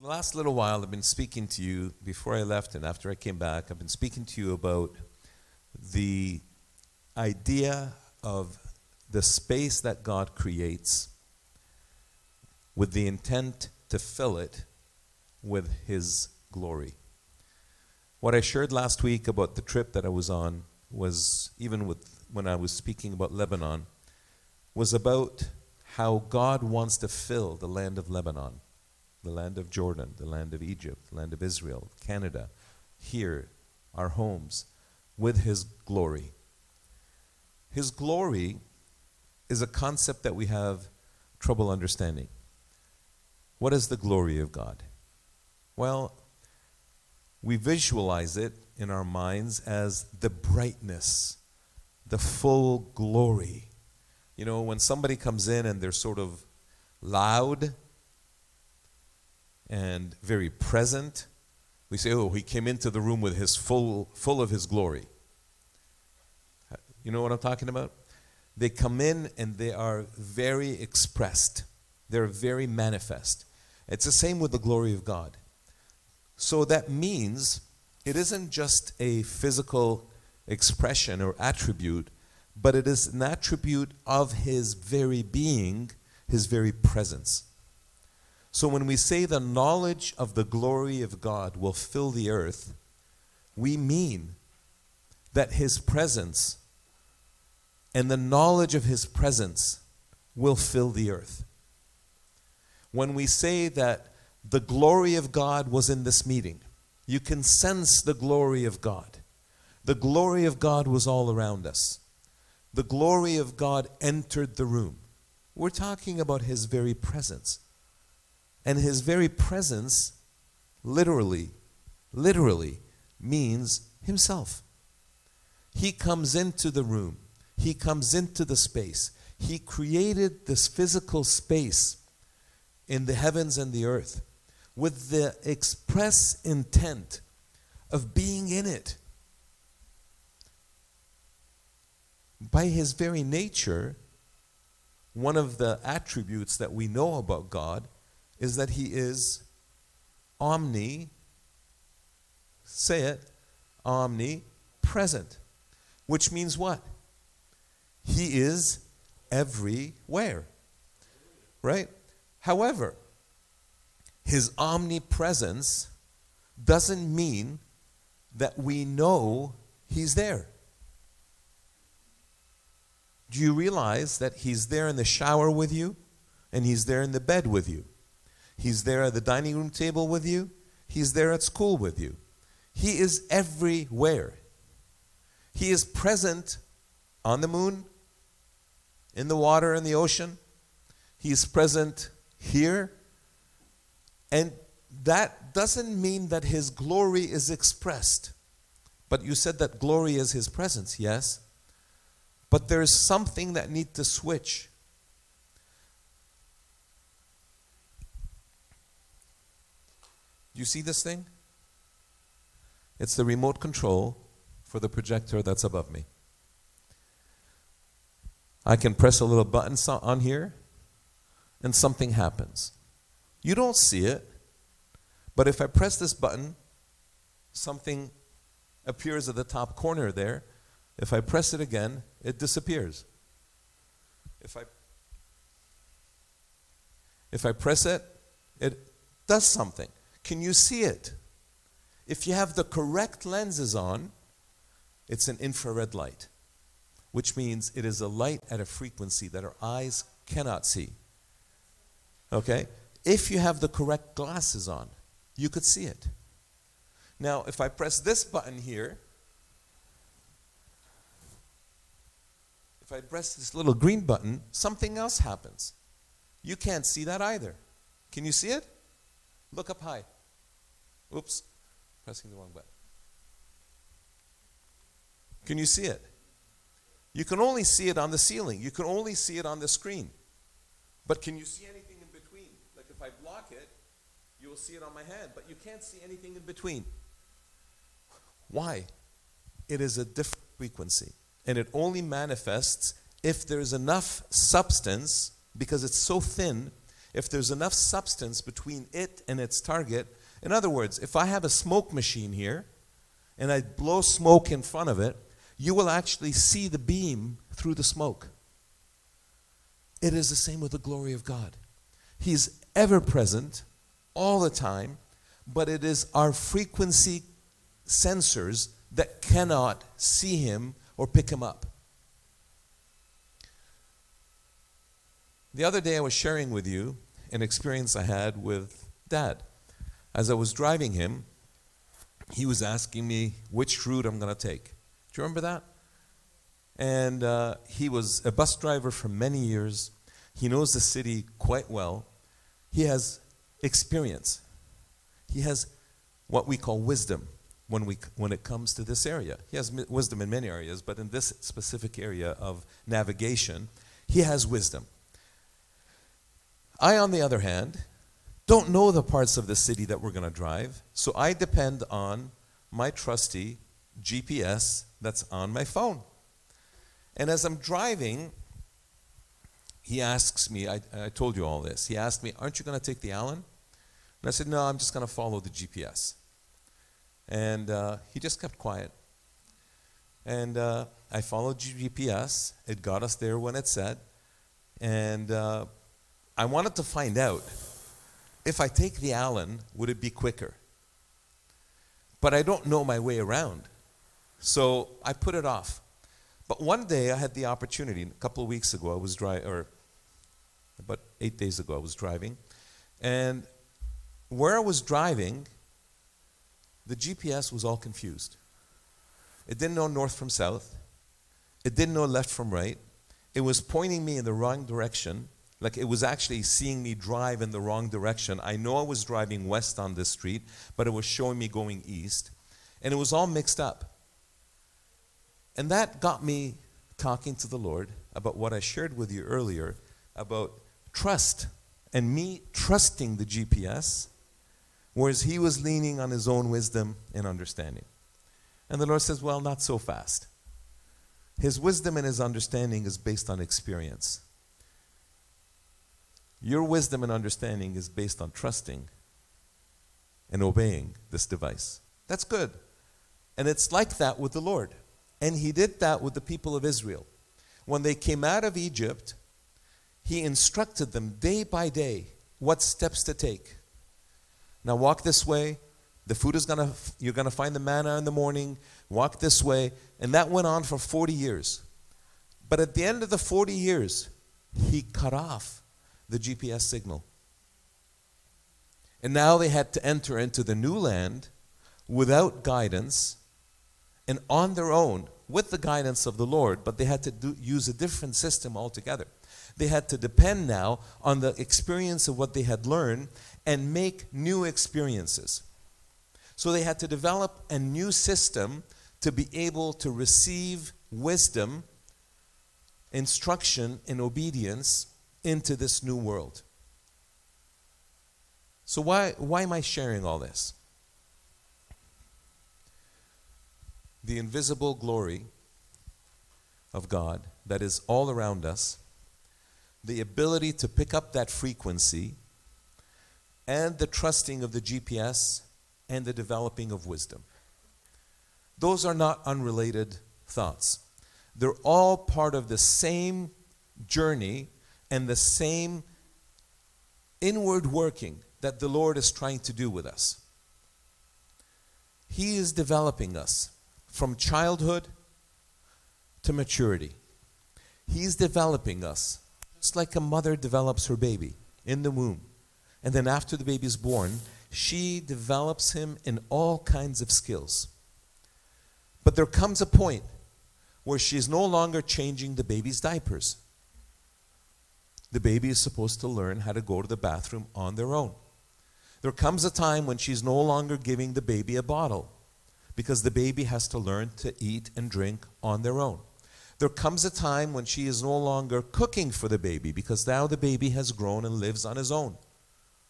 The last little while, I've been speaking to you before I left and after I came back. I've been speaking to you about the idea of the space that God creates with the intent to fill it with His glory. What I shared last week about the trip that I was on was, even with, when I was speaking about Lebanon, was about how God wants to fill the land of Lebanon the land of Jordan, the land of Egypt, the land of Israel, Canada, here, our homes, with His glory. His glory is a concept that we have trouble understanding. What is the glory of God? Well, we visualize it in our minds as the brightness, the full glory. You know, when somebody comes in and they're sort of loud, and very present. We say, oh, he came into the room with his full, full of his glory. You know what I'm talking about? They come in and they are very expressed. They're very manifest. It's the same with the glory of God. So that means it isn't just a physical expression or attribute, but it is an attribute of his very being, his very presence. So when we say the knowledge of the glory of God will fill the earth, we mean that His presence and the knowledge of His presence will fill the earth. When we say that the glory of God was in this meeting, you can sense the glory of God. The glory of God was all around us. The glory of God entered the room. We're talking about His very presence. And his very presence literally, literally means himself. He comes into the room, he comes into the space. He created this physical space in the heavens and the earth with the express intent of being in it. By his very nature, one of the attributes that we know about God is that he is omni, say it, omnipresent. Which means what? He is everywhere. Right? However, his omnipresence doesn't mean that we know he's there. Do you realize that he's there in the shower with you and he's there in the bed with you? He's there at the dining room table with you. He's there at school with you. He is everywhere. He is present on the moon, in the water, in the ocean. He is present here. And that doesn't mean that his glory is expressed. But you said that glory is his presence, yes? But there's something that needs to switch. You see this thing? It's the remote control for the projector that's above me. I can press a little button on here and something happens. You don't see it, but if I press this button, something appears at the top corner there. If I press it again, it disappears. If I if I press it, it does something. Can you see it? If you have the correct lenses on, it's an infrared light, which means it is a light at a frequency that our eyes cannot see. Okay? If you have the correct glasses on, you could see it. Now, if I press this button here, if I press this little green button, something else happens. You can't see that either. Can you see it? Look up high. Oops, pressing the wrong button. Can you see it? You can only see it on the ceiling. You can only see it on the screen. But can you see anything in between? Like if I block it, you will see it on my hand, but you can't see anything in between. Why? It is a different frequency. And it only manifests if there's enough substance, because it's so thin, if there's enough substance between it and its target. In other words, if I have a smoke machine here and I blow smoke in front of it, you will actually see the beam through the smoke. It is the same with the glory of God. He's ever present all the time, but it is our frequency sensors that cannot see him or pick him up. The other day, I was sharing with you an experience I had with dad. As I was driving him, he was asking me which route I'm going to take. Do you remember that? And uh, he was a bus driver for many years. He knows the city quite well. He has experience. He has what we call wisdom when, we, when it comes to this area. He has wisdom in many areas, but in this specific area of navigation, he has wisdom. I, on the other hand, don't know the parts of the city that we're going to drive, so I depend on my trusty GPS that's on my phone. And as I'm driving, he asks me, I, I told you all this. He asked me, Aren't you going to take the Allen? And I said, No, I'm just going to follow the GPS. And uh, he just kept quiet. And uh, I followed GPS. It got us there when it said. And uh, I wanted to find out if I take the Allen, would it be quicker? But I don't know my way around. So I put it off. But one day I had the opportunity, a couple of weeks ago, I was driving, or about eight days ago, I was driving. And where I was driving, the GPS was all confused. It didn't know north from south, it didn't know left from right. It was pointing me in the wrong direction like it was actually seeing me drive in the wrong direction. I know I was driving west on this street, but it was showing me going east. And it was all mixed up. And that got me talking to the Lord about what I shared with you earlier about trust and me trusting the GPS, whereas he was leaning on his own wisdom and understanding. And the Lord says, Well, not so fast. His wisdom and his understanding is based on experience. Your wisdom and understanding is based on trusting and obeying this device. That's good. And it's like that with the Lord. And He did that with the people of Israel. When they came out of Egypt, He instructed them day by day what steps to take. Now, walk this way. The food is going to, you're going to find the manna in the morning. Walk this way. And that went on for 40 years. But at the end of the 40 years, He cut off the GPS signal. And now they had to enter into the new land without guidance and on their own with the guidance of the Lord, but they had to do, use a different system altogether. They had to depend now on the experience of what they had learned and make new experiences. So they had to develop a new system to be able to receive wisdom, instruction, and obedience into this new world. So, why, why am I sharing all this? The invisible glory of God that is all around us, the ability to pick up that frequency, and the trusting of the GPS and the developing of wisdom. Those are not unrelated thoughts. They're all part of the same journey and the same inward working that the Lord is trying to do with us. He is developing us from childhood to maturity. He's developing us just like a mother develops her baby in the womb. And then after the baby is born, she develops him in all kinds of skills. But there comes a point where she is no longer changing the baby's diapers the baby is supposed to learn how to go to the bathroom on their own. There comes a time when she's no longer giving the baby a bottle because the baby has to learn to eat and drink on their own. There comes a time when she is no longer cooking for the baby because now the baby has grown and lives on his own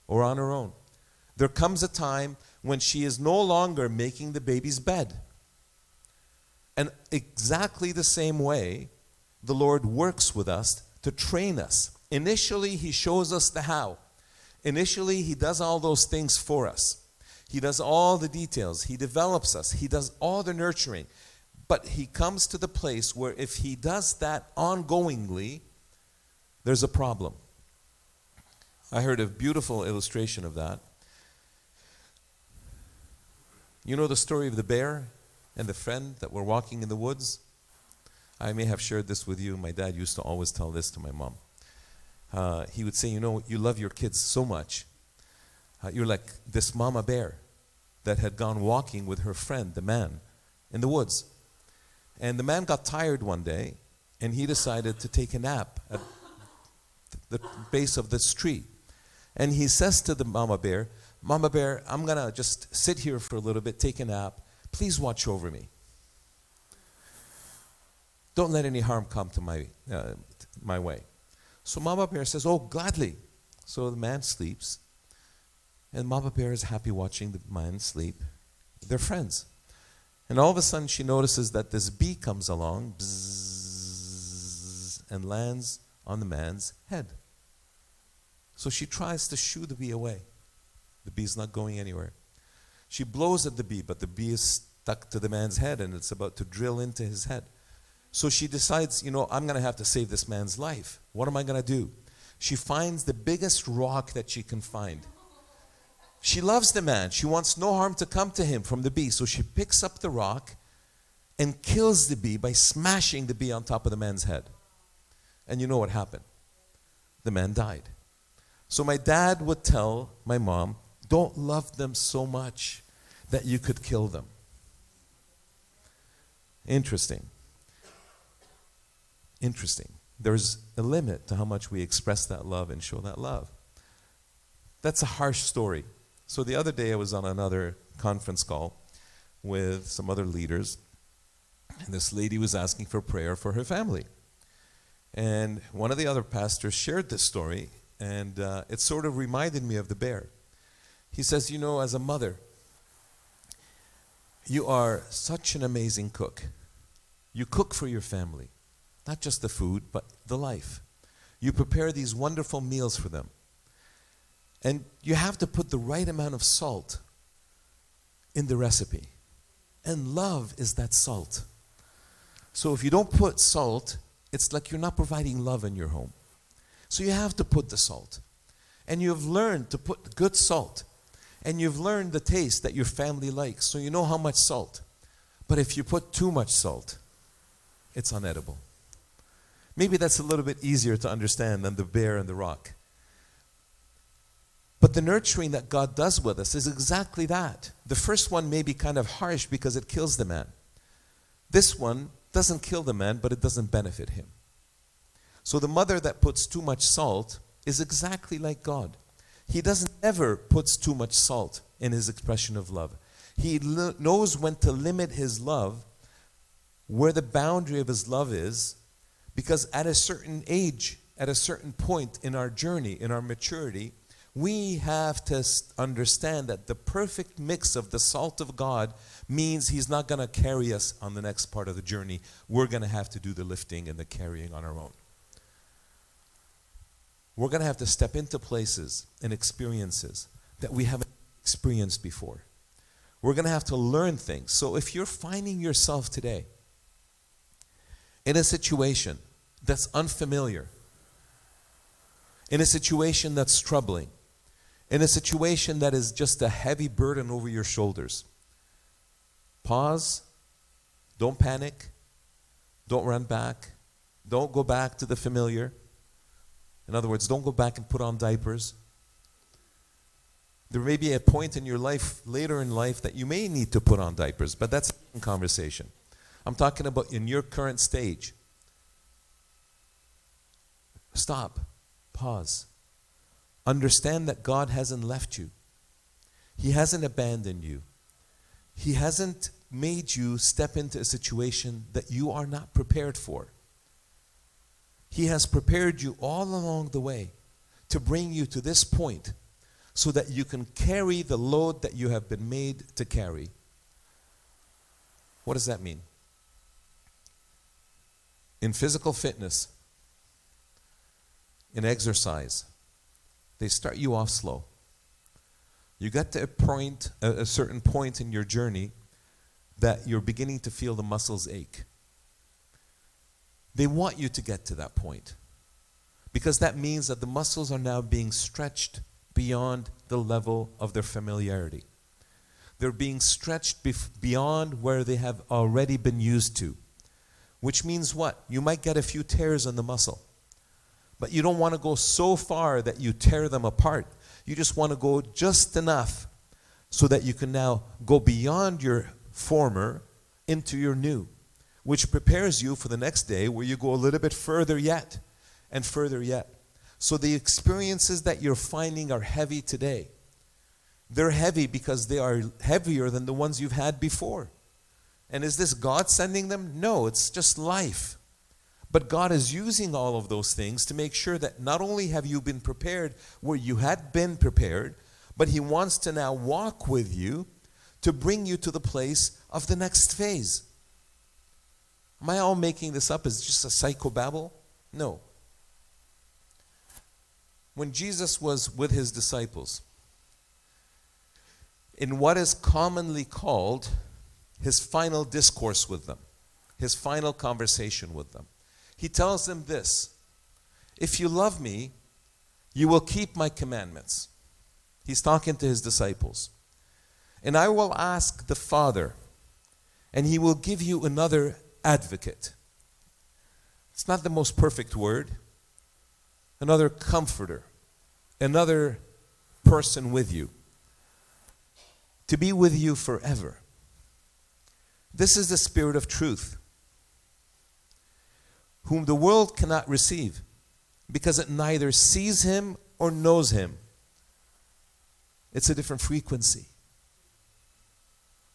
or on her own. There comes a time when she is no longer making the baby's bed. And exactly the same way, the Lord works with us to train us Initially, he shows us the how. Initially, He does all those things for us. He does all the details. He develops us. He does all the nurturing. But He comes to the place where if He does that ongoingly, there's a problem. I heard a beautiful illustration of that. You know the story of the bear and the friend that were walking in the woods? I may have shared this with you. My dad used to always tell this to my mom. Uh, he would say, You know, you love your kids so much. Uh, you're like this mama bear that had gone walking with her friend, the man, in the woods. And the man got tired one day and he decided to take a nap at the base of this tree. And he says to the mama bear, Mama bear, I'm going to just sit here for a little bit, take a nap. Please watch over me. Don't let any harm come to my, uh, my way. So Mama Bear says, Oh, gladly. So the man sleeps, and Mama Bear is happy watching the man sleep. They're friends. And all of a sudden, she notices that this bee comes along bzzz, and lands on the man's head. So she tries to shoo the bee away. The bee's not going anywhere. She blows at the bee, but the bee is stuck to the man's head and it's about to drill into his head. So she decides, you know, I'm going to have to save this man's life. What am I going to do? She finds the biggest rock that she can find. She loves the man. She wants no harm to come to him from the bee. So she picks up the rock and kills the bee by smashing the bee on top of the man's head. And you know what happened? The man died. So my dad would tell my mom, don't love them so much that you could kill them. Interesting. Interesting. There's a limit to how much we express that love and show that love. That's a harsh story. So the other day I was on another conference call with some other leaders, and this lady was asking for prayer for her family. And one of the other pastors shared this story, and uh, it sort of reminded me of the bear. He says, You know, as a mother, you are such an amazing cook. You cook for your family. Not just the food, but the life. You prepare these wonderful meals for them. And you have to put the right amount of salt in the recipe. And love is that salt. So if you don't put salt, it's like you're not providing love in your home. So you have to put the salt. And you've learned to put good salt. And you've learned the taste that your family likes. So you know how much salt. But if you put too much salt, it's unedible. Maybe that's a little bit easier to understand than the bear and the rock. But the nurturing that God does with us is exactly that. The first one may be kind of harsh because it kills the man. This one doesn't kill the man, but it doesn't benefit him. So the mother that puts too much salt is exactly like God. He doesn't ever puts too much salt in his expression of love. He knows when to limit his love, where the boundary of his love is, because at a certain age, at a certain point in our journey, in our maturity, we have to understand that the perfect mix of the salt of God means He's not going to carry us on the next part of the journey. We're going to have to do the lifting and the carrying on our own. We're going to have to step into places and experiences that we haven't experienced before. We're going to have to learn things. So if you're finding yourself today in a situation that's unfamiliar, in a situation that's troubling, in a situation that is just a heavy burden over your shoulders. Pause. Don't panic. Don't run back. Don't go back to the familiar. In other words, don't go back and put on diapers. There may be a point in your life, later in life, that you may need to put on diapers, but that's a conversation. I'm talking about in your current stage. Stop. Pause. Understand that God hasn't left you. He hasn't abandoned you. He hasn't made you step into a situation that you are not prepared for. He has prepared you all along the way to bring you to this point so that you can carry the load that you have been made to carry. What does that mean? In physical fitness, in exercise, they start you off slow. You get to a point, a, certain point in your journey that you're beginning to feel the muscles ache. They want you to get to that point because that means that the muscles are now being stretched beyond the level of their familiarity. They're being stretched bef- beyond where they have already been used to. Which means what? You might get a few tears on the muscle. But you don't want to go so far that you tear them apart. You just want to go just enough so that you can now go beyond your former into your new, which prepares you for the next day where you go a little bit further yet and further yet. So the experiences that you're finding are heavy today. They're heavy because they are heavier than the ones you've had before. And is this God sending them? No, it's just life. But God is using all of those things to make sure that not only have you been prepared where you had been prepared, but He wants to now walk with you to bring you to the place of the next phase. Am I all making this up as just a psychobabble? No. When Jesus was with his disciples, in what is commonly called his final discourse with them, his final conversation with them. He tells them this If you love me, you will keep my commandments. He's talking to his disciples. And I will ask the Father, and he will give you another advocate. It's not the most perfect word, another comforter, another person with you, to be with you forever. This is the Spirit of truth, whom the world cannot receive, because it neither sees him or knows him. It's a different frequency.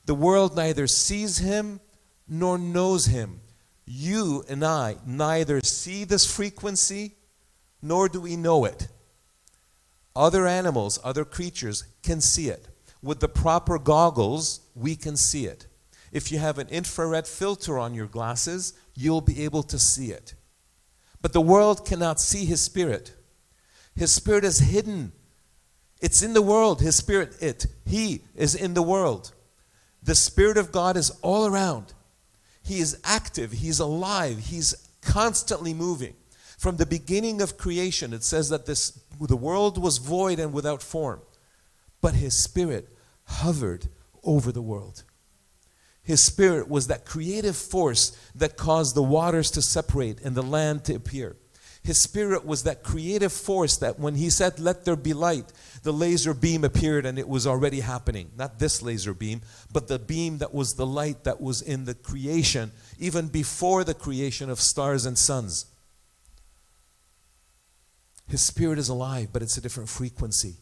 The world neither sees him nor knows him. You and I neither see this frequency nor do we know it. Other animals, other creatures can see it. With the proper goggles, we can see it. If you have an infrared filter on your glasses, you'll be able to see it. But the world cannot see his spirit. His spirit is hidden. It's in the world. His spirit, it, he is in the world. The spirit of God is all around. He is active, he's alive, he's constantly moving. From the beginning of creation, it says that this the world was void and without form, but his spirit hovered over the world. His spirit was that creative force that caused the waters to separate and the land to appear. His spirit was that creative force that when he said, Let there be light, the laser beam appeared and it was already happening. Not this laser beam, but the beam that was the light that was in the creation, even before the creation of stars and suns. His spirit is alive, but it's a different frequency.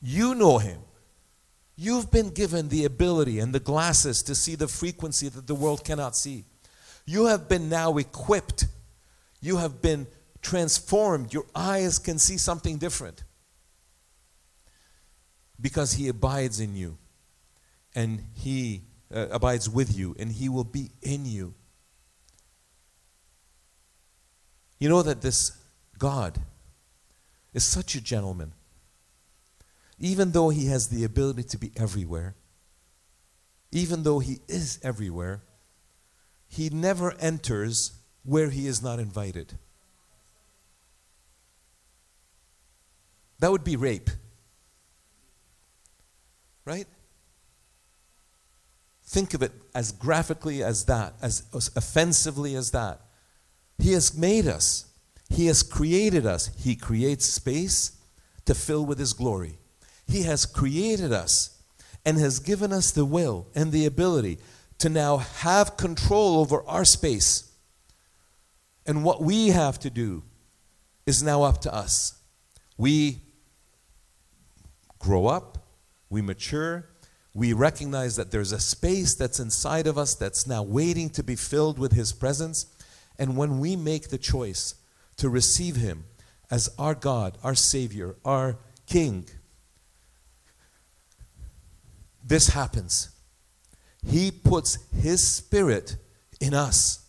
You know him. You've been given the ability and the glasses to see the frequency that the world cannot see. You have been now equipped. You have been transformed. Your eyes can see something different. Because He abides in you and He uh, abides with you and He will be in you. You know that this God is such a gentleman even though he has the ability to be everywhere, even though he is everywhere, he never enters where he is not invited. That would be rape. Right? Think of it as graphically as that, as, as offensively as that. He has made us, He has created us. He creates space to fill with His glory. He has created us and has given us the will and the ability to now have control over our space. And what we have to do is now up to us. We grow up, we mature, we recognize that there's a space that's inside of us that's now waiting to be filled with His presence. And when we make the choice to receive Him as our God, our Savior, our King, this happens. He puts His Spirit in us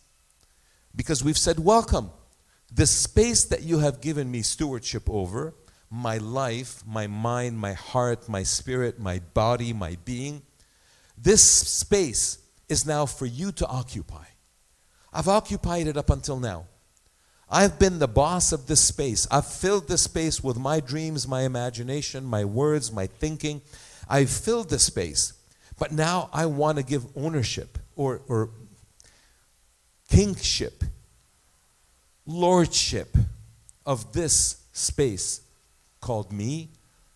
because we've said, Welcome. the space that you have given me stewardship over, my life, my mind, my heart, my spirit, my body, my being, this space is now for you to occupy. I've occupied it up until now. I've been the boss of this space. I've filled this space with my dreams, my imagination, my words, my thinking. I've filled the space. But now I want to give ownership or, or kingship, lordship of this space called me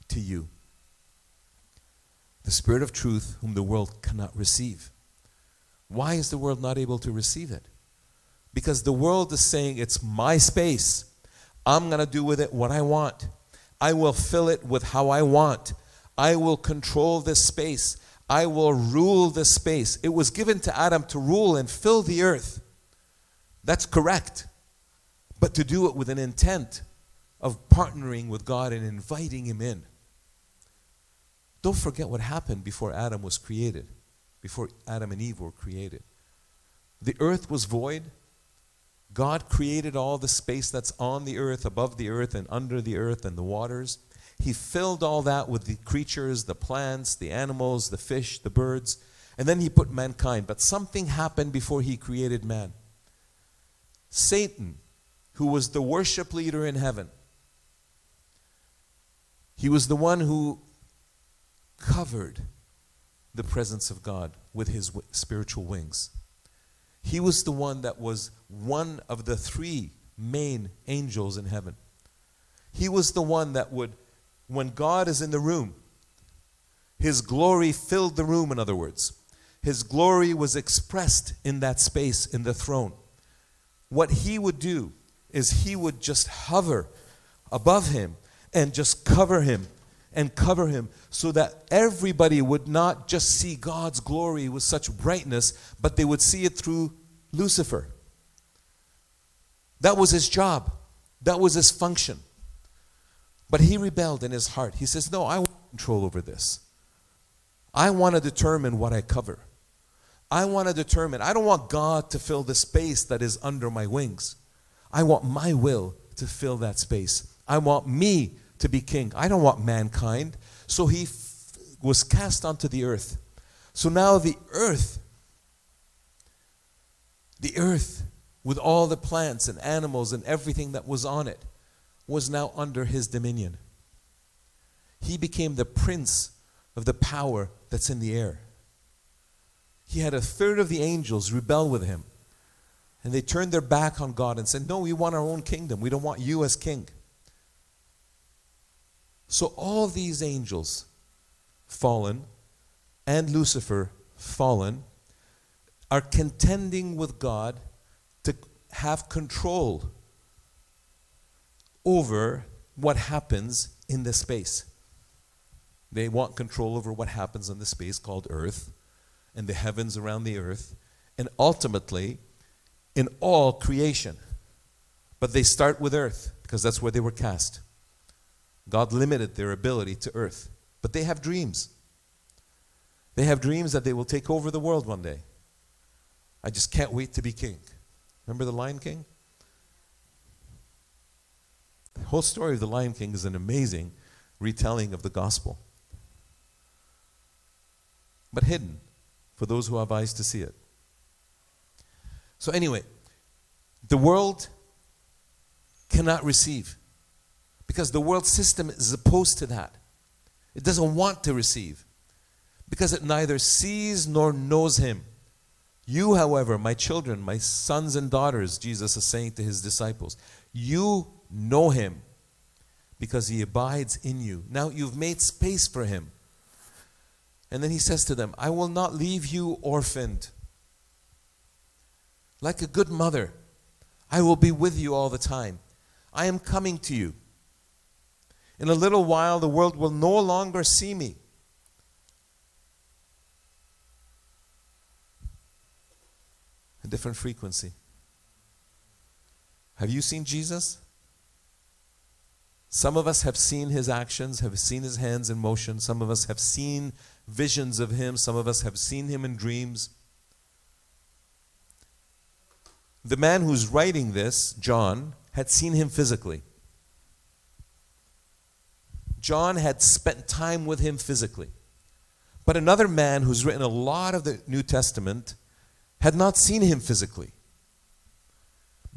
to you. The Spirit of truth, whom the world cannot receive. Why is the world not able to receive it? Because the world is saying it's my space. I'm going to do with it what I want. I will fill it with how I want. I will control this space. I will rule this space. It was given to Adam to rule and fill the earth. That's correct. But to do it with an intent of partnering with God and inviting Him in. Don't forget what happened before Adam was created, before Adam and Eve were created. The earth was void. God created all the space that's on the earth, above the earth, and under the earth, and the waters. He filled all that with the creatures, the plants, the animals, the fish, the birds, and then he put mankind. But something happened before he created man. Satan, who was the worship leader in heaven, he was the one who covered the presence of God with his spiritual wings. He was the one that was one of the three main angels in heaven. He was the one that would when God is in the room, His glory filled the room, in other words. His glory was expressed in that space, in the throne. What He would do is He would just hover above Him and just cover Him and cover Him so that everybody would not just see God's glory with such brightness, but they would see it through Lucifer. That was His job, that was His function. But he rebelled in his heart. He says, No, I want control over this. I want to determine what I cover. I want to determine. I don't want God to fill the space that is under my wings. I want my will to fill that space. I want me to be king. I don't want mankind. So he f- was cast onto the earth. So now the earth, the earth with all the plants and animals and everything that was on it, was now under his dominion. He became the prince of the power that's in the air. He had a third of the angels rebel with him. And they turned their back on God and said, No, we want our own kingdom. We don't want you as king. So all these angels, fallen, and Lucifer, fallen, are contending with God to have control over what happens in the space. They want control over what happens in the space called earth and the heavens around the earth and ultimately in all creation. But they start with earth because that's where they were cast. God limited their ability to earth. But they have dreams. They have dreams that they will take over the world one day. I just can't wait to be king. Remember the Lion King? The whole story of the Lion King is an amazing retelling of the gospel, but hidden for those who have eyes to see it. So, anyway, the world cannot receive because the world system is opposed to that. It doesn't want to receive because it neither sees nor knows Him. You, however, my children, my sons and daughters, Jesus is saying to His disciples, you know him because he abides in you. Now you've made space for him. And then he says to them, I will not leave you orphaned. Like a good mother, I will be with you all the time. I am coming to you. In a little while, the world will no longer see me. A different frequency. Have you seen Jesus? Some of us have seen his actions, have seen his hands in motion. Some of us have seen visions of him. Some of us have seen him in dreams. The man who's writing this, John, had seen him physically. John had spent time with him physically. But another man who's written a lot of the New Testament had not seen him physically.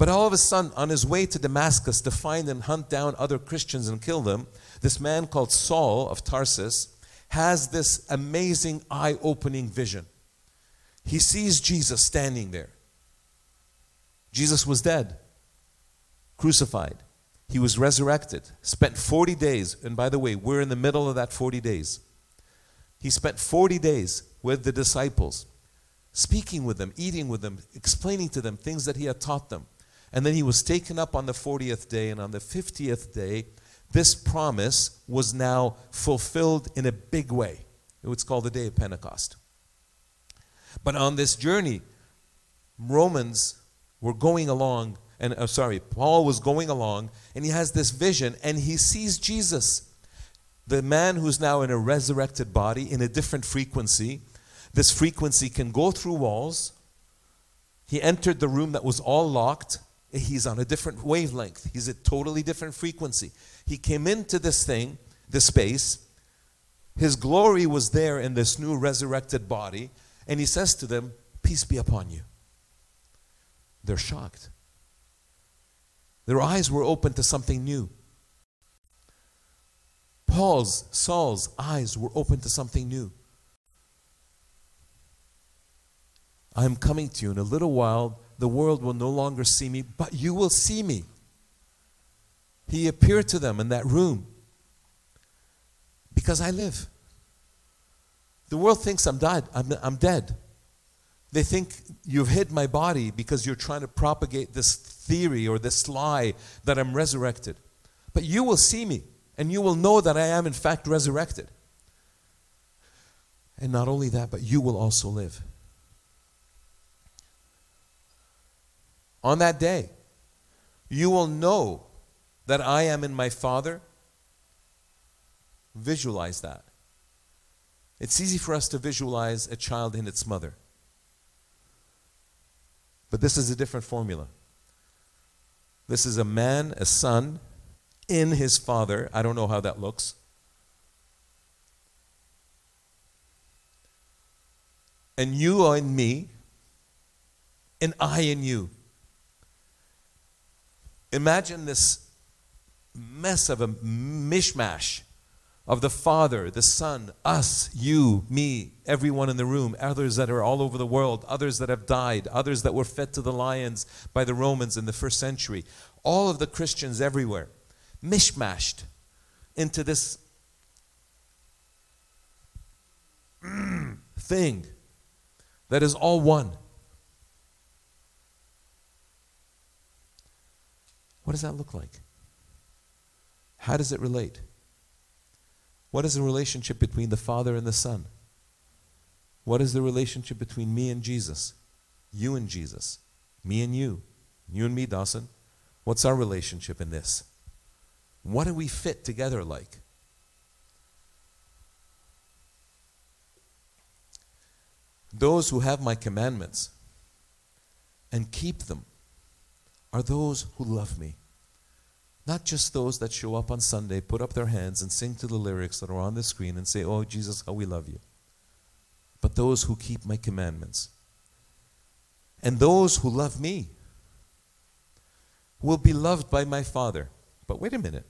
But all of a sudden, on his way to Damascus to find and hunt down other Christians and kill them, this man called Saul of Tarsus has this amazing eye opening vision. He sees Jesus standing there. Jesus was dead, crucified. He was resurrected, spent 40 days. And by the way, we're in the middle of that 40 days. He spent 40 days with the disciples, speaking with them, eating with them, explaining to them things that he had taught them. And then he was taken up on the 40th day, and on the 50th day, this promise was now fulfilled in a big way. It's called the day of Pentecost. But on this journey, Romans were going along, and uh, sorry, Paul was going along, and he has this vision, and he sees Jesus, the man who's now in a resurrected body, in a different frequency. This frequency can go through walls. He entered the room that was all locked. He's on a different wavelength. He's a totally different frequency. He came into this thing, this space. His glory was there in this new resurrected body. And he says to them, Peace be upon you. They're shocked. Their eyes were open to something new. Paul's, Saul's eyes were open to something new. I am coming to you in a little while. The world will no longer see me, but you will see me. He appeared to them in that room because I live. The world thinks I'm dead. I'm, I'm dead. They think you've hid my body because you're trying to propagate this theory or this lie that I'm resurrected. But you will see me and you will know that I am, in fact, resurrected. And not only that, but you will also live. On that day, you will know that I am in my Father. Visualize that. It's easy for us to visualize a child in its mother. But this is a different formula. This is a man, a son, in his father. I don't know how that looks. And you are in me, and I in you. Imagine this mess of a mishmash of the Father, the Son, us, you, me, everyone in the room, others that are all over the world, others that have died, others that were fed to the lions by the Romans in the first century, all of the Christians everywhere, mishmashed into this thing that is all one. What does that look like? How does it relate? What is the relationship between the Father and the Son? What is the relationship between me and Jesus? You and Jesus. Me and you. You and me, Dawson. What's our relationship in this? What do we fit together like? Those who have my commandments and keep them are those who love me. Not just those that show up on Sunday, put up their hands, and sing to the lyrics that are on the screen and say, Oh, Jesus, how we love you. But those who keep my commandments. And those who love me will be loved by my Father. But wait a minute.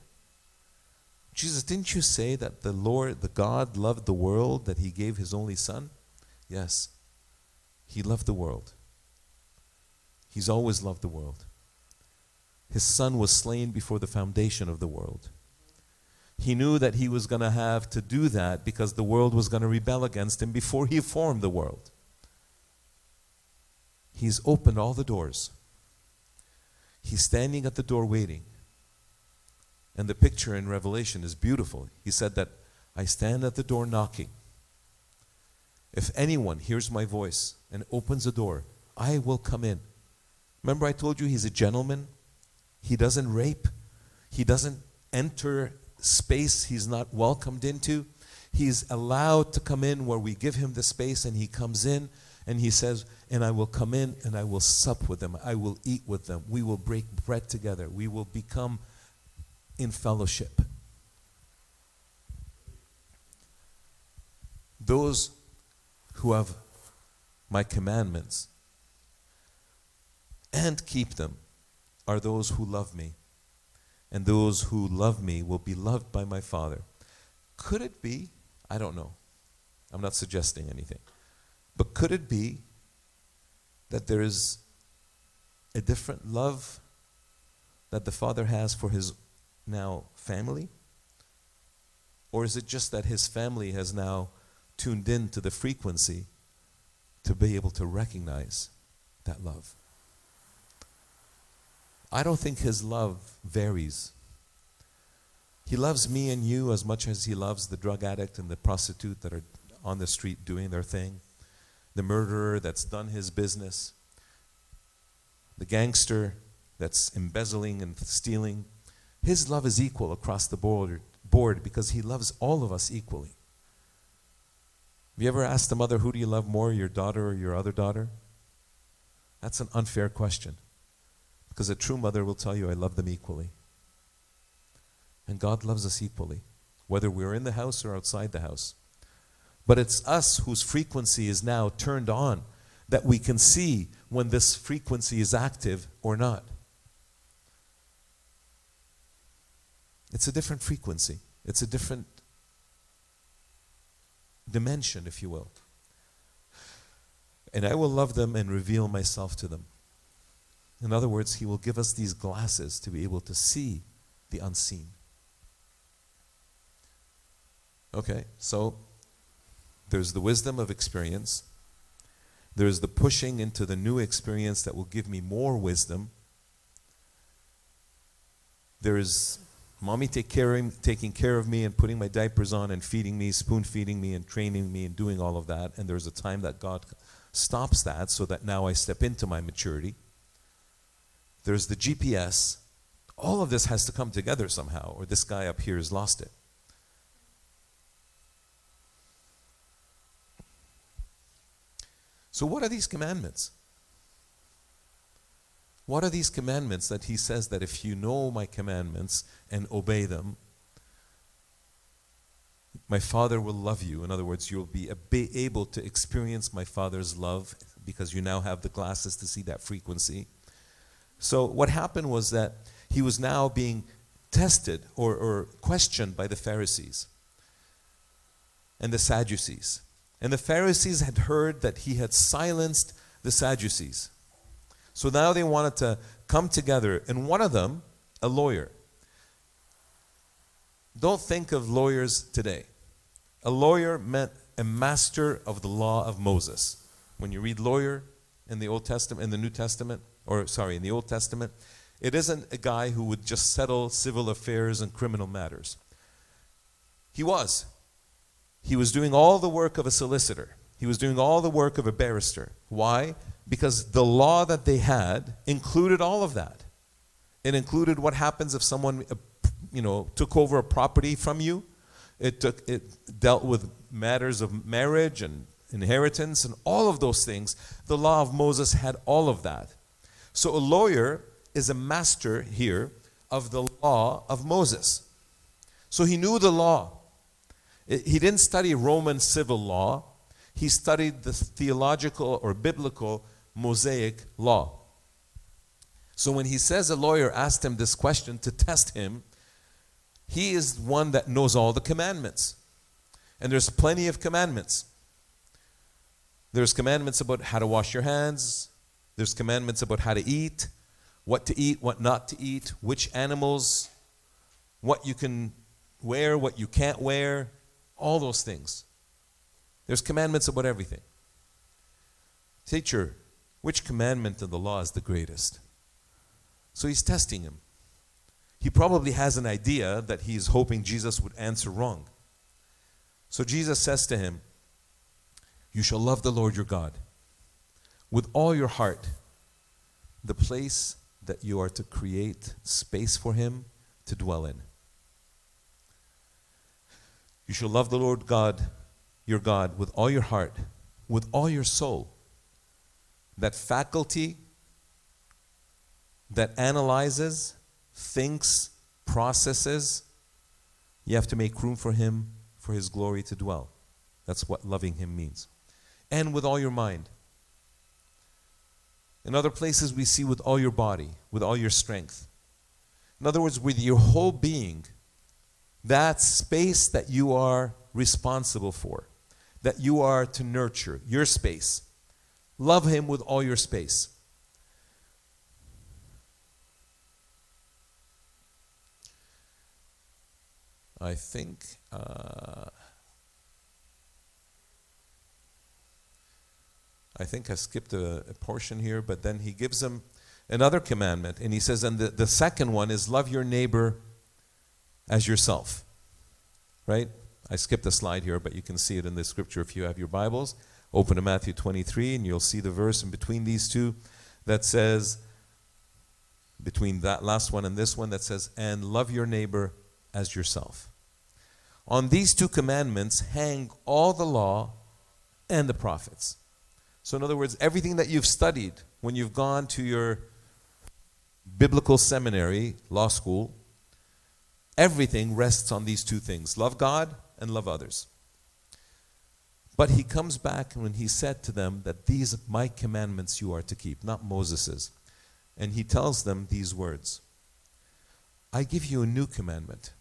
Jesus, didn't you say that the Lord, the God, loved the world, that He gave His only Son? Yes. He loved the world. He's always loved the world. His son was slain before the foundation of the world. He knew that he was going to have to do that because the world was going to rebel against him before he formed the world. He's opened all the doors. He's standing at the door waiting. And the picture in Revelation is beautiful. He said that I stand at the door knocking. If anyone hears my voice and opens the door, I will come in. Remember, I told you he's a gentleman? He doesn't rape. He doesn't enter space he's not welcomed into. He's allowed to come in where we give him the space and he comes in And he says, And I will come in and I will sup with them. I will eat with them. We will break bread together. We will become in fellowship. Those who have my commandments and keep them are those who love me. And those who love me will be loved by my Father. Could it be? I don't know. I'm not suggesting anything. But could it be that there is a different love that the Father has for his now family? Or is it just that his family has now tuned in to the frequency to be able to recognize that love? I don't think his love varies. He loves me and you as much as he loves the drug addict and the prostitute that are on the street doing their thing, the murderer that's done his business, the gangster that's embezzling and stealing. His love is equal across the board, board because he loves all of us equally. Have you ever asked a mother, who do you love more, your daughter or your other daughter? That's an unfair question. Because a true mother will tell you, I love them equally. And God loves us equally, whether we're in the house or outside the house. But it's us whose frequency is now turned on that we can see when this frequency is active or not. It's a different frequency, it's a different dimension, if you will. And I will love them and reveal myself to them. In other words, He will give us these glasses to be able to see the unseen. Okay, so there's the wisdom of experience. There's the pushing into the new experience that will give me more wisdom. There's mommy take care of, taking care of me and putting my diapers on and feeding me, spoon feeding me and training me and doing all of that. And there's a time that God stops that so that now I step into my maturity there's the GPS. All of this has to come together somehow, or this guy up here has lost it. So, what are these commandments? What are these commandments that he says that if you know my commandments and obey them, my Father will love you? In other words, you'll be able to experience my Father's love because you now have the glasses to see that frequency. So what happened was that he was now being tested or, or questioned by the Pharisees and the Sadducees. And the Pharisees had heard that he had silenced the Sadducees. So now they wanted to come together, and one of them, a lawyer. Don't think of lawyers today. A lawyer meant a master of the law of Moses. When you read lawyer in the Old Testament, in the New Testament, or sorry, in the Old Testament, it isn't a guy who would just settle civil affairs and criminal matters. He was. He was doing all the work of a solicitor. He was doing all the work of a barrister. Why? Because the law that they had included all of that. It included what happens if someone, uh, you know, took over a property from you. It took it dealt with matters of marriage and inheritance and all of those things. The law of Moses had all of that. So a lawyer is a master here of the law of Moses. So he knew the law. He didn't study Roman civil law, he studied the theological or biblical Mosaic law. So when he says a lawyer asked him this question to test him, he is one that knows all the commandments. And there's plenty of commandments. There's commandments about how to wash your hands, there's commandments about how to eat, what to eat, what not to eat, which animals, what you can wear, what you can't wear, all those things. There's commandments about everything. Teacher, which commandment of the law is the greatest? So he's testing him. He probably has an idea that he's hoping Jesus would answer wrong. So Jesus says to him, You shall love the Lord your God with all your heart the place that you are to create space for Him to dwell in. You shall love the Lord God, your God, with all your heart, with all your soul, that faculty that analyzes, thinks, processes, you have to make room for Him, for His glory to dwell. That's what loving Him means. And with all your mind. In other places, we see with all your body, with all your strength. In other words, with your whole being, that space that you are responsible for, that you are to nurture, your space. Love Him with all your space. I think. Uh, I think I skipped a, a, portion here, but then he gives them another commandment. And he says, and the, the second one is love your neighbor as yourself. Right? I skipped a slide here, but you can see it in the scripture if you have your Bibles. Open to Matthew 23, and you'll see the verse in between these two that says, between that last one and this one, that says, and love your neighbor as yourself. On these two commandments hang all the law and the prophets. So, in other words, everything that you've studied when you've gone to your biblical seminary, law school, everything rests on these two things love God and love others. But he comes back and when he said to them that these are my commandments you are to keep, not Moses's. And he tells them these words I give you a new commandment.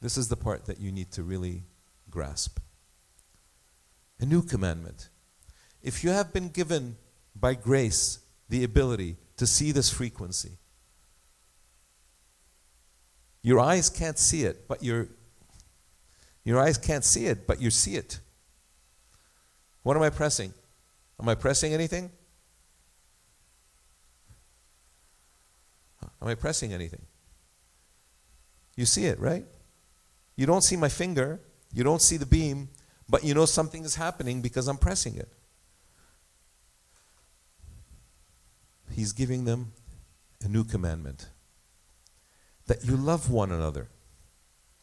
This is the part that you need to really grasp. A new commandment. If you have been given by grace the ability to see this frequency, your eyes can't see it, but your your eyes can't see it, but you see it. What am I pressing? Am I pressing anything? Am I pressing anything? You see it, right? You don't see my finger, you don't see the beam, but you know something is happening because I'm pressing it. He's giving them a new commandment that you love one another.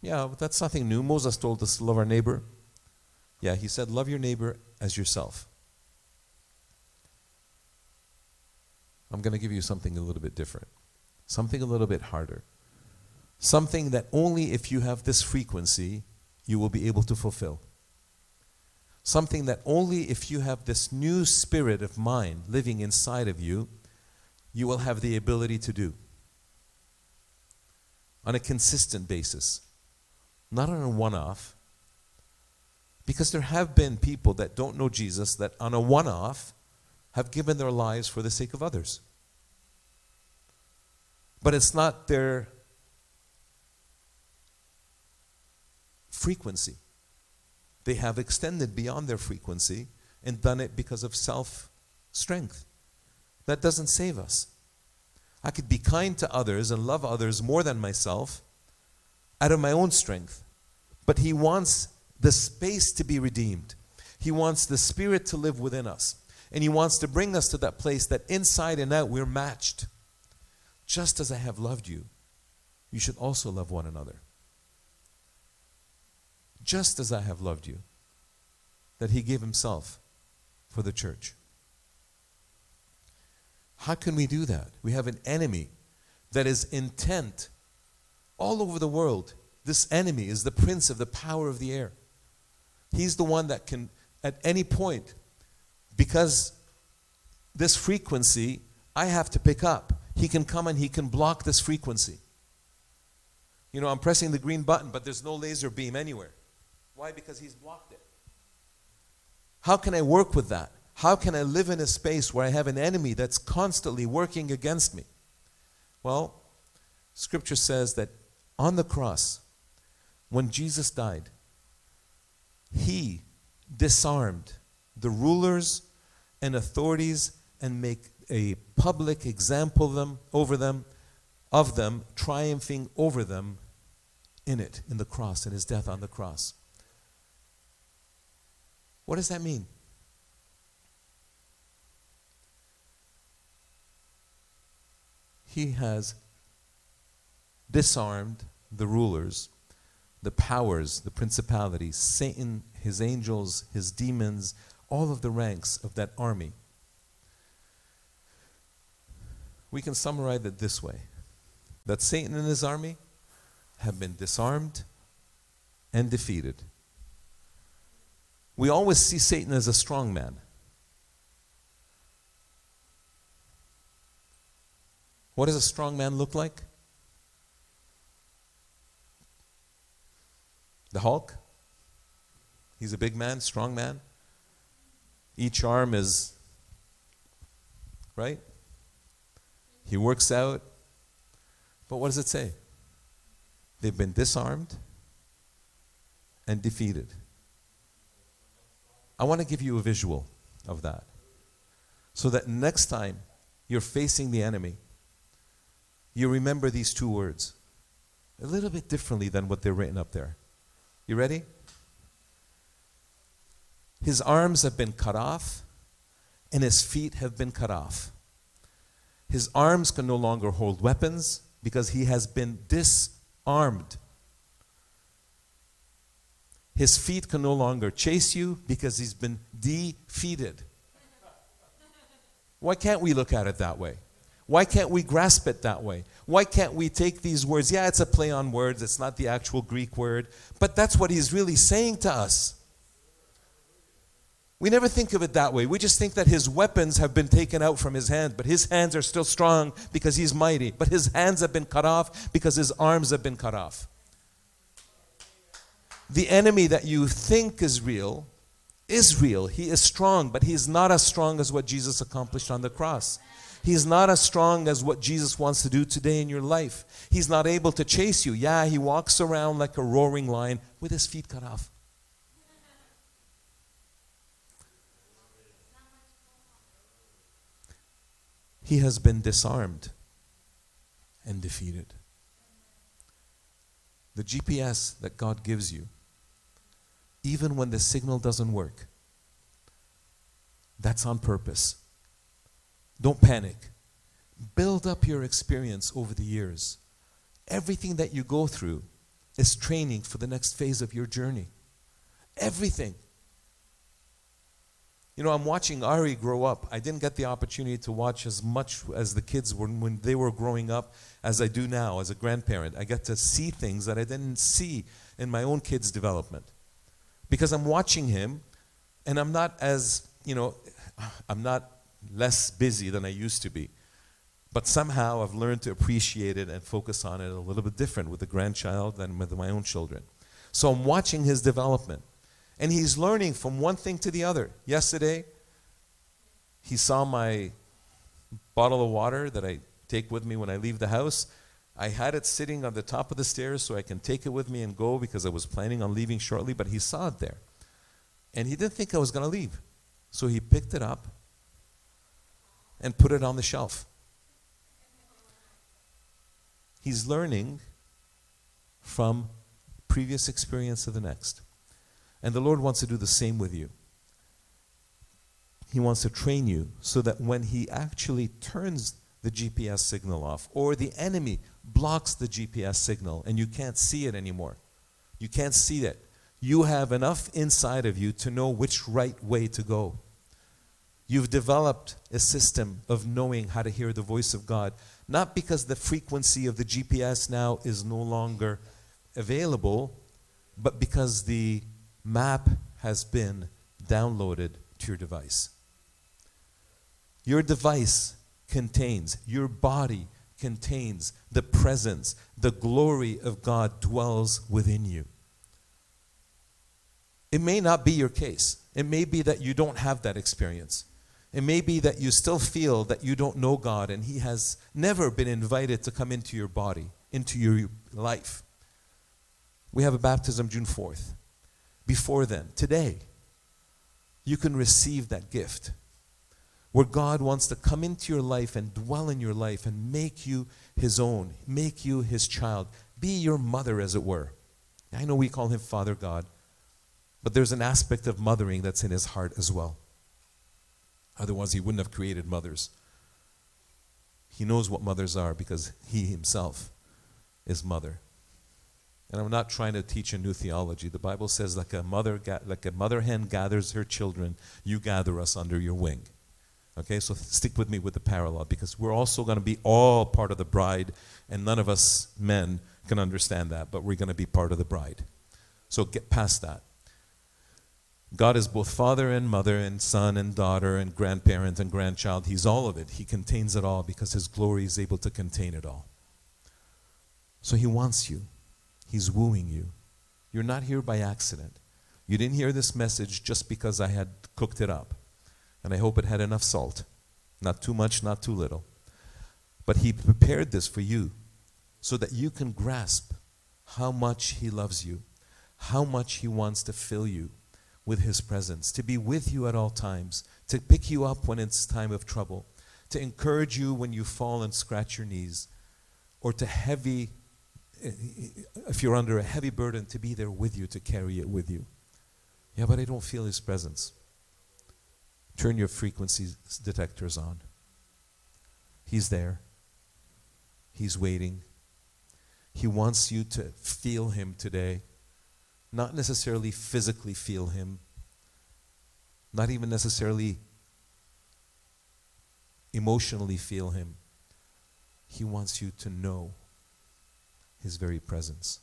Yeah, but that's nothing new. Moses told us to love our neighbor. Yeah, he said, love your neighbor as yourself. I'm going to give you something a little bit different, something a little bit harder. Something that only if you have this frequency, you will be able to fulfill. Something that only if you have this new spirit of mind living inside of you, you will have the ability to do. On a consistent basis, not on a one off. Because there have been people that don't know Jesus that on a one off have given their lives for the sake of others. But it's not their frequency. They have extended beyond their frequency and done it because of self strength. That doesn't save us. I could be kind to others and love others more than myself out of my own strength. But He wants the space to be redeemed. He wants the Spirit to live within us. And He wants to bring us to that place that inside and out we're matched. Just as I have loved you, you should also love one another just as I have loved you, that he gave himself for the church. How can we do that? We have an enemy that is intent all over the world. This enemy is the prince of the power of the air. He's the one that can, at any point, because this frequency I have to pick up, he can come and he can block this frequency. You know, I'm pressing the green button, but there's no laser beam anywhere. Why? Because he's blocked it. How can I work with that? How can I live in a space where I have an enemy that's constantly working against me? Well, scripture says that on the cross, when Jesus died, he disarmed the rulers and authorities and make a public example of them over them of them triumphing over them in it in the cross in his death on the cross what does that mean? He has disarmed the rulers, the powers, the principalities, Satan, his angels, his demons, all of the ranks of that army. We can summarize it this way that Satan and his army have been disarmed and defeated. We always see Satan as a strong man. What does a strong man look like? The Hulk? He's a big man, strong man. Each arm is, right? He works out. But what does it say? They've been disarmed and defeated. I want to give you a visual of that. So that next time you're facing the enemy, you remember these two words a little bit differently than what they're written up there. You ready? His arms have been cut off, and his feet have been cut off. His arms can no longer hold weapons because he has been disarmed. His feet can no longer chase you because he's been defeated. Why can't we look at it that way? Why can't we grasp it that way? Why can't we take these words? Yeah, it's a play on words, it's not the actual Greek word, but that's what he's really saying to us. We never think of it that way. We just think that his weapons have been taken out from his hands, but his hands are still strong because he's mighty. But his hands have been cut off because his arms have been cut off. The enemy that you think is real is real. He is strong, but he is not as strong as what Jesus accomplished on the cross. He's not as strong as what Jesus wants to do today in your life. He's not able to chase you. Yeah, he walks around like a roaring lion with his feet cut off. he has been disarmed and defeated. The GPS that God gives you, even when the signal doesn't work, that's on purpose. Don't panic. Build up your experience over the years. Everything that you go through is training for the next phase of your journey. Everything. You know, I'm watching Ari grow up. I didn't get the opportunity to watch as much as the kids were when they were growing up as I do now as a grandparent. I get to see things that I didn't see in my own kids' development. Because I'm watching him and I'm not as, you know, I'm not less busy than I used to be. But somehow I've learned to appreciate it and focus on it a little bit different with the grandchild than with my own children. So I'm watching his development. And he's learning from one thing to the other. Yesterday, he saw my bottle of water that I take with me when I leave the house. I had it sitting on the top of the stairs so I can take it with me and go because I was planning on leaving shortly, but he saw it there. And he didn't think I was going to leave. So he picked it up and put it on the shelf. He's learning from previous experience to the next. And the Lord wants to do the same with you. He wants to train you so that when He actually turns the GPS signal off, or the enemy blocks the GPS signal and you can't see it anymore, you can't see it, you have enough inside of you to know which right way to go. You've developed a system of knowing how to hear the voice of God, not because the frequency of the GPS now is no longer available, but because the map has been downloaded to your device. Your device contains, your body contains the presence, the glory of God dwells within you. It may not be your case. It may be that you don't have that experience. It may be that you still feel that you don't know God and He has never been invited to come into your body, into your life. We have a baptism June 4th before then, today, you can receive that gift where God wants to come into your life and dwell in your life and make you his own, make you his child, be your mother, as it were. I know we call him Father God, but there's an aspect of mothering that's in his heart as well. Otherwise, he wouldn't have created mothers. He knows what mothers are because he himself is mother. And I'm not trying to teach a new theology. The Bible says, like a mother, like a mother hen gathers her children, you gather us under your wing. Okay, so stick with me with the parallel because we're also going to be all part of the bride, and none of us men can understand that, but we're going to be part of the bride. So get past that. God is both father and mother, and son and daughter, and grandparent and grandchild. He's all of it. He contains it all because His glory is able to contain it all. So He wants you, He's wooing you. You're not here by accident. You didn't hear this message just because I had cooked it up. And I hope it had enough salt. Not too much, not too little. But He prepared this for you so that you can grasp how much He loves you, how much He wants to fill you with His presence, to be with you at all times, to pick you up when it's time of trouble, to encourage you when you fall and scratch your knees, or to heavy, if you're under a heavy burden, to be there with you, to carry it with you. Yeah, but I don't feel His presence. Turn your frequency detectors on. He's there. He's waiting. He wants you to feel Him today. Not necessarily physically feel Him, not even necessarily emotionally feel Him. He wants you to know His very presence.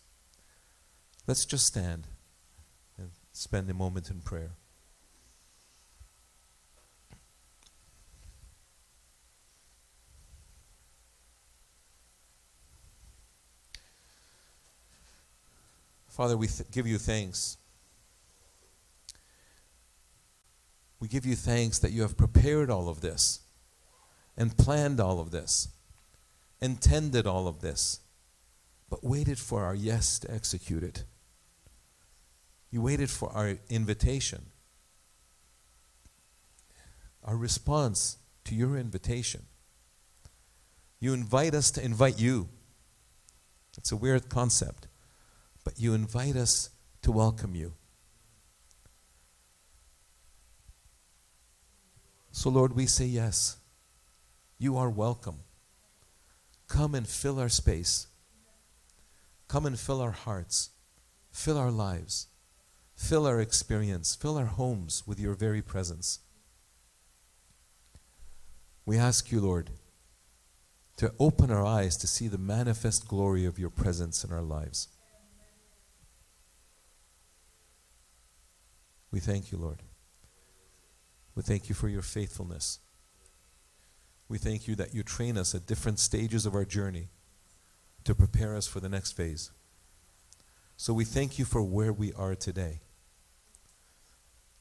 Let's just stand and spend a moment in prayer. Father, we th- give you thanks. We give you thanks that you have prepared all of this and planned all of this, intended all of this, but waited for our yes to execute it. You waited for our invitation, our response to your invitation. You invite us to invite you. It's a weird concept but you invite us to welcome you. So, Lord, we say yes. You are welcome. Come and fill our space. Come and fill our hearts. Fill our lives. Fill our experience. Fill our homes with your very presence. We ask you, Lord, to open our eyes to see the manifest glory of your presence in our lives. We thank you, Lord. We thank you for your faithfulness. We thank you that you train us at different stages of our journey to prepare us for the next phase. So we thank you for where we are today.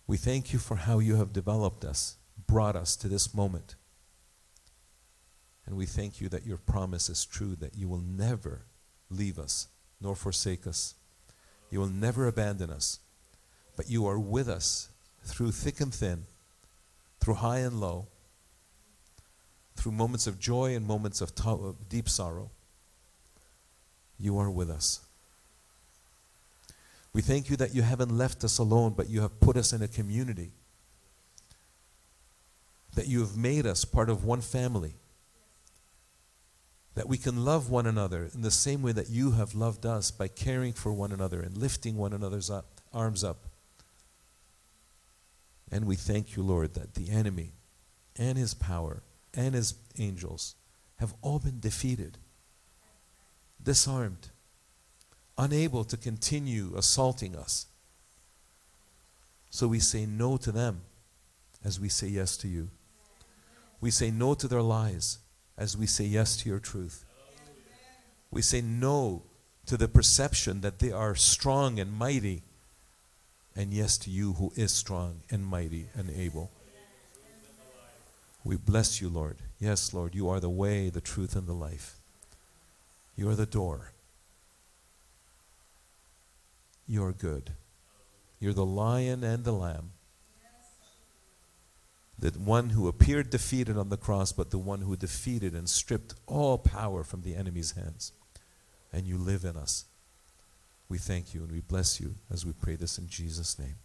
We thank you for how you have developed us, brought us to this moment. And we thank you that your promise is true, that you will never leave us nor forsake us. You will never abandon us but you are with us through thick and thin, through high and low, through moments of joy and moments of, of deep sorrow. You are with us. We thank you that you haven't left us alone, but you have put us in a community. That you have made us part of one family. That we can love one another in the same way that you have loved us by caring for one another and lifting one another's up, arms up. And we thank you, Lord, that the enemy and his power and his angels have all been defeated, disarmed, unable to continue assaulting us. So we say no to them as we say yes to you. We say no to their lies as we say yes to your truth. We say no to the perception that they are strong and mighty and yes to you who is strong and mighty and able. We bless you, Lord. Yes, Lord, you are the way, the truth, and the life. You are the door. You are good. You're the lion and the lamb. The one who appeared defeated on the cross, but the one who defeated and stripped all power from the enemy's hands. And you live in us. We thank you and we bless you as we pray this in Jesus' name.